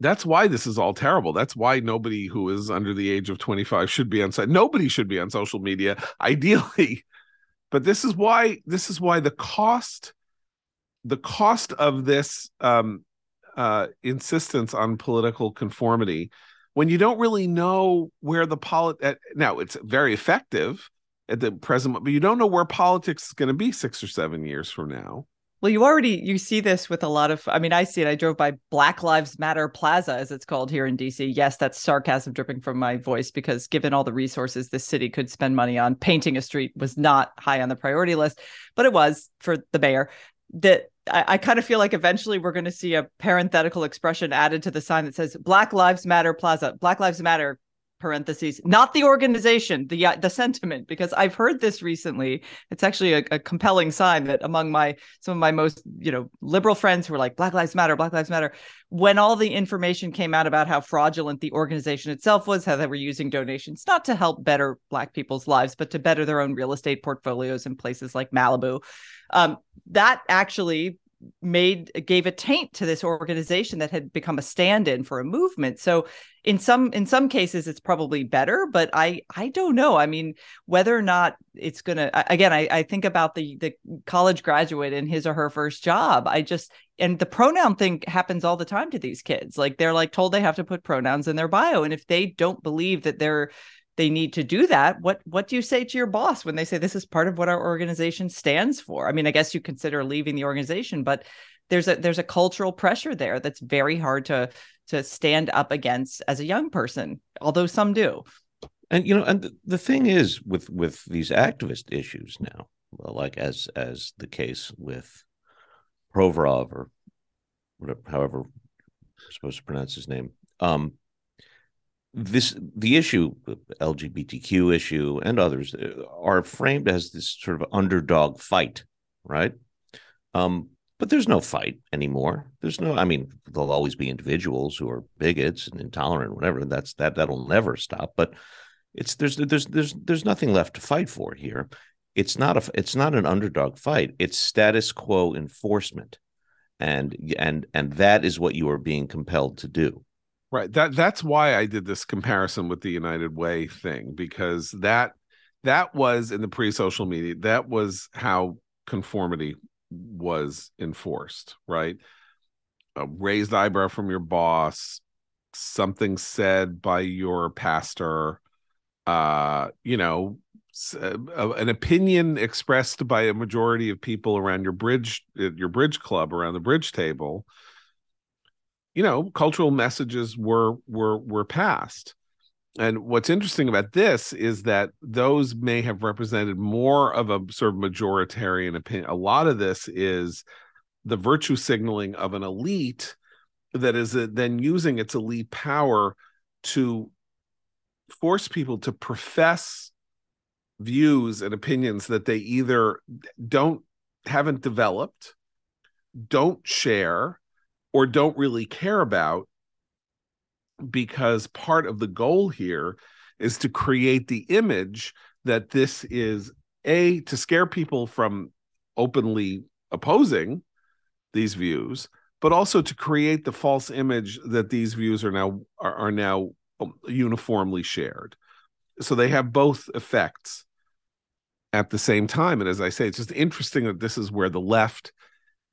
That's why this is all terrible. That's why nobody who is under the age of 25 should be on. Nobody should be on social media, ideally. But this is why this is why the cost, the cost of this um, uh, insistence on political conformity, when you don't really know where the polit now it's very effective at the present, but you don't know where politics is going to be six or seven years from now. Well, you already you see this with a lot of I mean, I see it. I drove by Black Lives Matter Plaza as it's called here in DC. Yes, that's sarcasm dripping from my voice because given all the resources this city could spend money on, painting a street was not high on the priority list, but it was for the mayor. That I, I kind of feel like eventually we're going to see a parenthetical expression added to the sign that says Black Lives Matter Plaza. Black Lives Matter parentheses not the organization the uh, the sentiment because i've heard this recently. It's actually a, a, compelling sign that among my some of my most you know liberal friends who are like black lives matter black lives matter when all the information came out about how fraudulent the organization itself was how they were using donations not to help better black people's lives but to better their own real estate portfolios in places like malibu. Um, that actually made gave a taint to this organization that had become a stand-in for a movement. So in some in some cases it's probably better but i i don't know. I mean whether or not it's gonna again i, I think about the the college graduate and his or her first job. I just and the pronoun thing happens all the time to these kids. Like they're like told they have to put pronouns in their bio and if they don't believe that they're they need to do that what what do you say to your boss when they say this is part of what our organization stands for? I mean i guess you consider leaving the organization but there's a there's a cultural pressure there that's very hard to to stand up against as a young person although some do. And you know and the thing is with with these activist issues now like as as the case with provorov or whatever however we're supposed to pronounce his name um this the issue lgbtq issue and others uh, are framed as this sort of underdog fight right? Um but there's no fight anymore. There's no i mean there'll always be individuals who are bigots and intolerant whatever that's that that'll never stop but it's there's there's there's there's nothing left to fight for here. It's not a it's not an underdog fight. It's status quo enforcement. And and and that is what you are being compelled to do Right. That that's why I did this comparison with the United Way thing because that that was in the pre-social media. That was how conformity was enforced, right? A raised eyebrow from your boss, something said by your pastor, uh, you know, uh, an opinion expressed by a majority of people around your bridge your bridge club around the bridge table you know cultural messages were were were passed. And what's interesting about this is that those may have represented more of a sort of majoritarian opinion. A lot of this is the virtue signaling of an elite that is uh, then using its elite power to force people to profess views and opinions that they either don't haven't developed don't share or don't really care about because part of the goal here is to create the image that this is a to scare people from openly opposing these views but also to create the false image that these views are now are, are now uniformly shared. So they have both effects at the same time. And as i say it's just interesting that this is where the left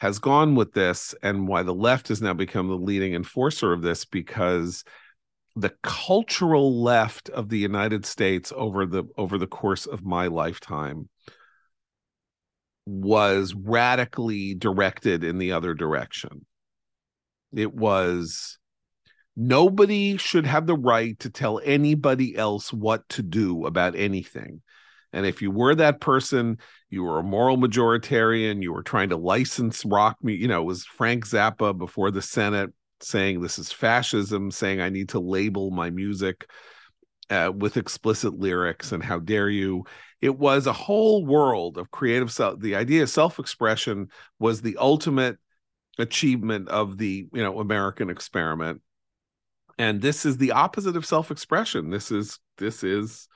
has gone with this and why the left has now become the leading enforcer of this because the cultural left of the United States over the over the course of my lifetime was radically directed in the other direction. It was nobody should have the right to tell anybody else what to do about anything. And if you were that person, you were a moral majoritarian, you were trying to license rock me, you know, it was Frank Zappa before the Senate saying this is fascism, saying I need to label my music uh, with explicit lyrics, and how dare you? It was a whole world of creative self. The idea of self-expression was the ultimate achievement of the you know American experiment, and this is the opposite of self-expression. This is this is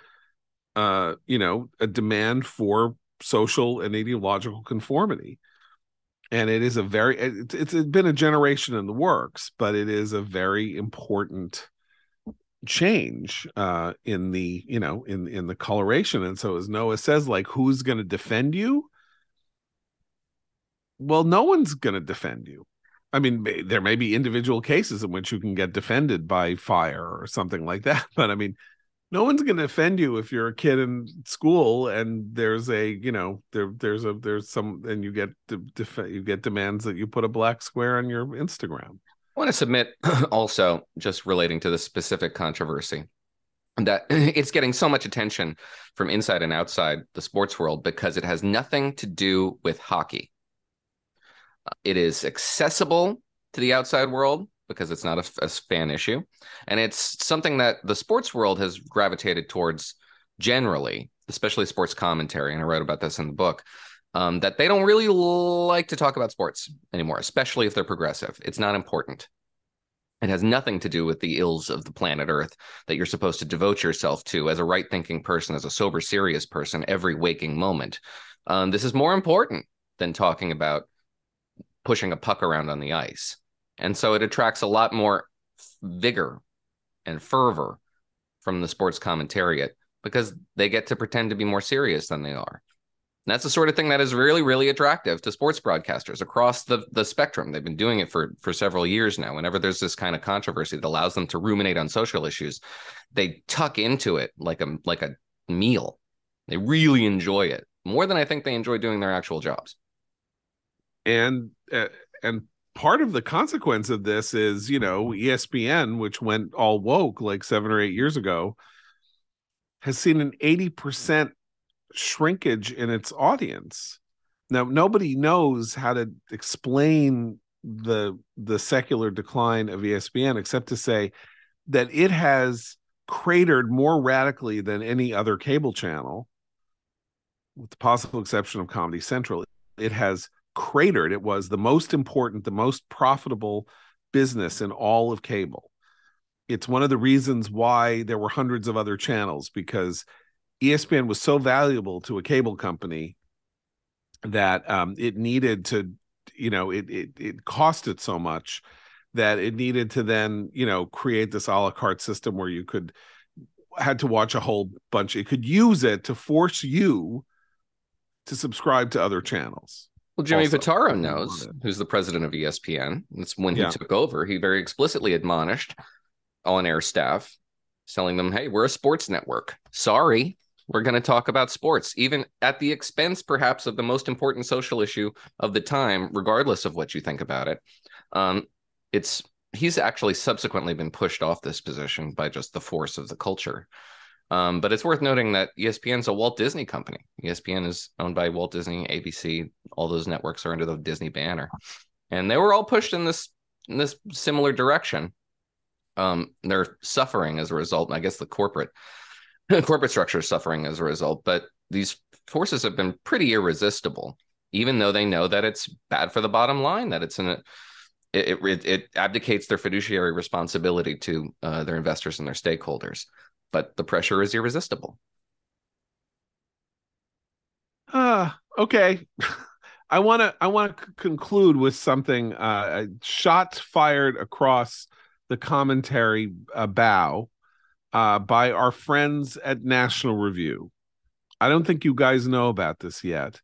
uh, you know a demand for social and ideological conformity. And it is a very it's, it's been a generation in the works but it is a very important change uh in the you know in in the coloration. And so as noah says like who's going to defend you? Well no one's going to defend you. I mean there may be individual cases in which you can get defended by fire or something like that but i mean no one's going to offend you if you're a kid in school and there's a you know there there's a there's some and you get def, you get demands that you put a black square on your instagram. I want to submit also just relating to the specific controversy that it's getting so much attention from inside and outside the sports world because it has nothing to do with hockey. Uh, it is accessible to the outside world because it's not a, a, fan issue. And it's something that the sports world has gravitated towards generally, especially sports commentary. And I wrote about this in the book. Um, that they don't really like to talk about sports anymore, especially if they're progressive. It's not important. It has nothing to do with the ills of the planet Earth that you're supposed to devote yourself to as a right thinking person, as a sober, serious person, every waking moment. Um, this is more important than talking about pushing a puck around on the ice. And so it attracts a lot more vigor and fervor from the sports commentariat because they get to pretend to be more serious than they are. And that's the sort of thing that is really, really attractive to sports broadcasters across the, the spectrum. They've been doing it for, for several years now. Whenever there's this kind of controversy that allows them to ruminate on social issues, they tuck into it like a like a meal. They really enjoy it more than I think they enjoy doing their actual jobs. And uh, and part of the consequence of this is, you know, ESPN, which went all woke like seven or eight years ago, has seen an 80% shrinkage in its audience. Now, nobody knows how to explain the the secular decline of ESPN except to say that it has cratered more radically than any other cable channel, with the possible exception of Comedy Central. It has cratered. It was the most important, the most profitable business in all of cable. It's one of the reasons why there were hundreds of other channels because ESPN was so valuable to a cable company that um, it needed to, you know, it, it it cost it so much that it needed to then, you know, create this a la carte system where you could had to watch a whole bunch. It could use it to force you to subscribe to other channels. Well, Jimmy also. Pitaro knows who's the president of ESPN. That's when he yeah. took over. He very explicitly admonished on air staff, telling them, hey, we're a sports network. Sorry, we're going to talk about sports, even at the expense, perhaps, of the most important social issue of the time, regardless of what you think about it. Um, it's he's actually subsequently been pushed off this position by just the force of the culture. Um, but it's worth noting that ESPN is a Walt Disney company. ESPN is owned by Walt Disney, ABC, all those networks are under the Disney banner. And they were all pushed in this in this similar direction. Um, they're suffering as a result. And I guess the corporate corporate structure is suffering as a result, but these forces have been pretty irresistible, even though they know that it's bad for the bottom line, that it's in a it, it, it abdicates their fiduciary responsibility to uh, their investors and their stakeholders. But the pressure is irresistible. Uh, okay. I want to I want to c- conclude with something uh, a shot fired across the commentary uh, bow uh, by our friends at National Review. I don't think you guys know about this yet,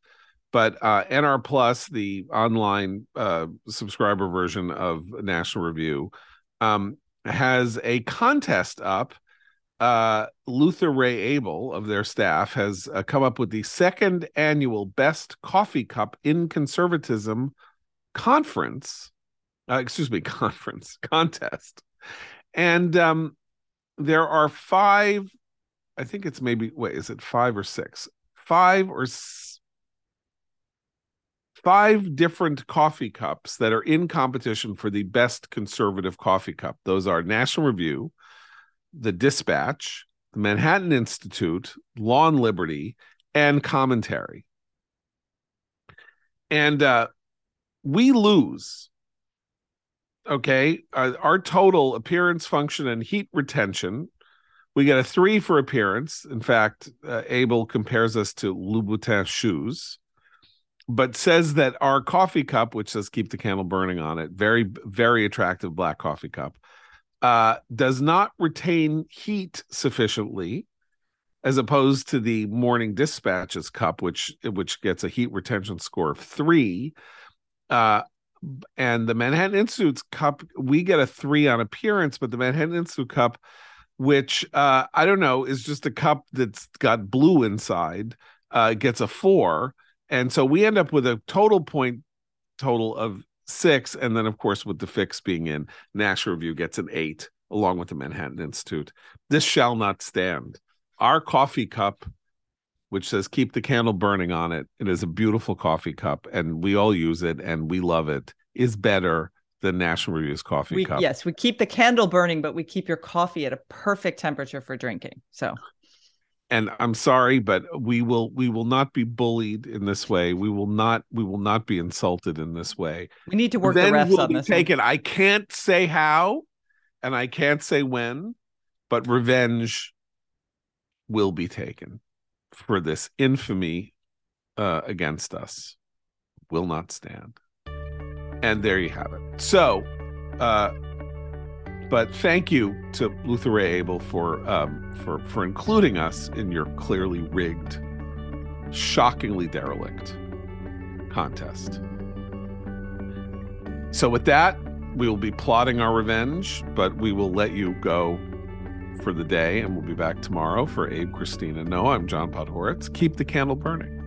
but uh, NR Plus, the online uh, subscriber version of National Review, um, has a contest up uh, Luther Ray Abel of their staff has uh, come up with the second annual Best Coffee Cup in Conservatism conference. Uh, excuse me, conference contest, and um, there are five. I think it's maybe wait, is it five or six? Five or s- five different coffee cups that are in competition for the best conservative coffee cup. Those are National Review, the Dispatch, the Manhattan Institute, Law and Liberty, and Commentary. And uh, we lose. Okay. Uh, our total appearance, function, and heat retention. We get a three for appearance. In fact, uh, Abel compares us to Louboutin shoes, but says that our coffee cup, which says keep the candle burning on it, very, very attractive black coffee cup, uh, does not retain heat sufficiently, as opposed to the Morning Dispatches cup, which which gets a heat retention score of three. Uh, and the Manhattan Institute's cup, we get a three on appearance, but the Manhattan Institute cup, which uh, I don't know, is just a cup that's got blue inside, uh, gets a four. And so we end up with a total point total of six. And then, of course, with the fix being in, National Review gets an eight along with the Manhattan Institute. This shall not stand. Our coffee cup, which says keep the candle burning on it, it is a beautiful coffee cup and we all use it and we love it, is better than National Review's coffee we, cup. Yes, we keep the candle burning, but we keep your coffee at a perfect temperature for drinking. So and i'm sorry but we will we will not be bullied in this way. We will not we will not be insulted in this way. We need to work then the refs we'll on be this taken. I can't say how and i can't say when but revenge will be taken for this infamy uh, against us. Will not stand. And there you have it. So uh but thank you to Luther Ray Abel for um, for for including us in your clearly rigged, shockingly derelict contest. So with that, we will be plotting our revenge, but we will let you go for the day, and we'll be back tomorrow for Abe, Christine. Noah, I'm John Podhoretz. Keep the candle burning.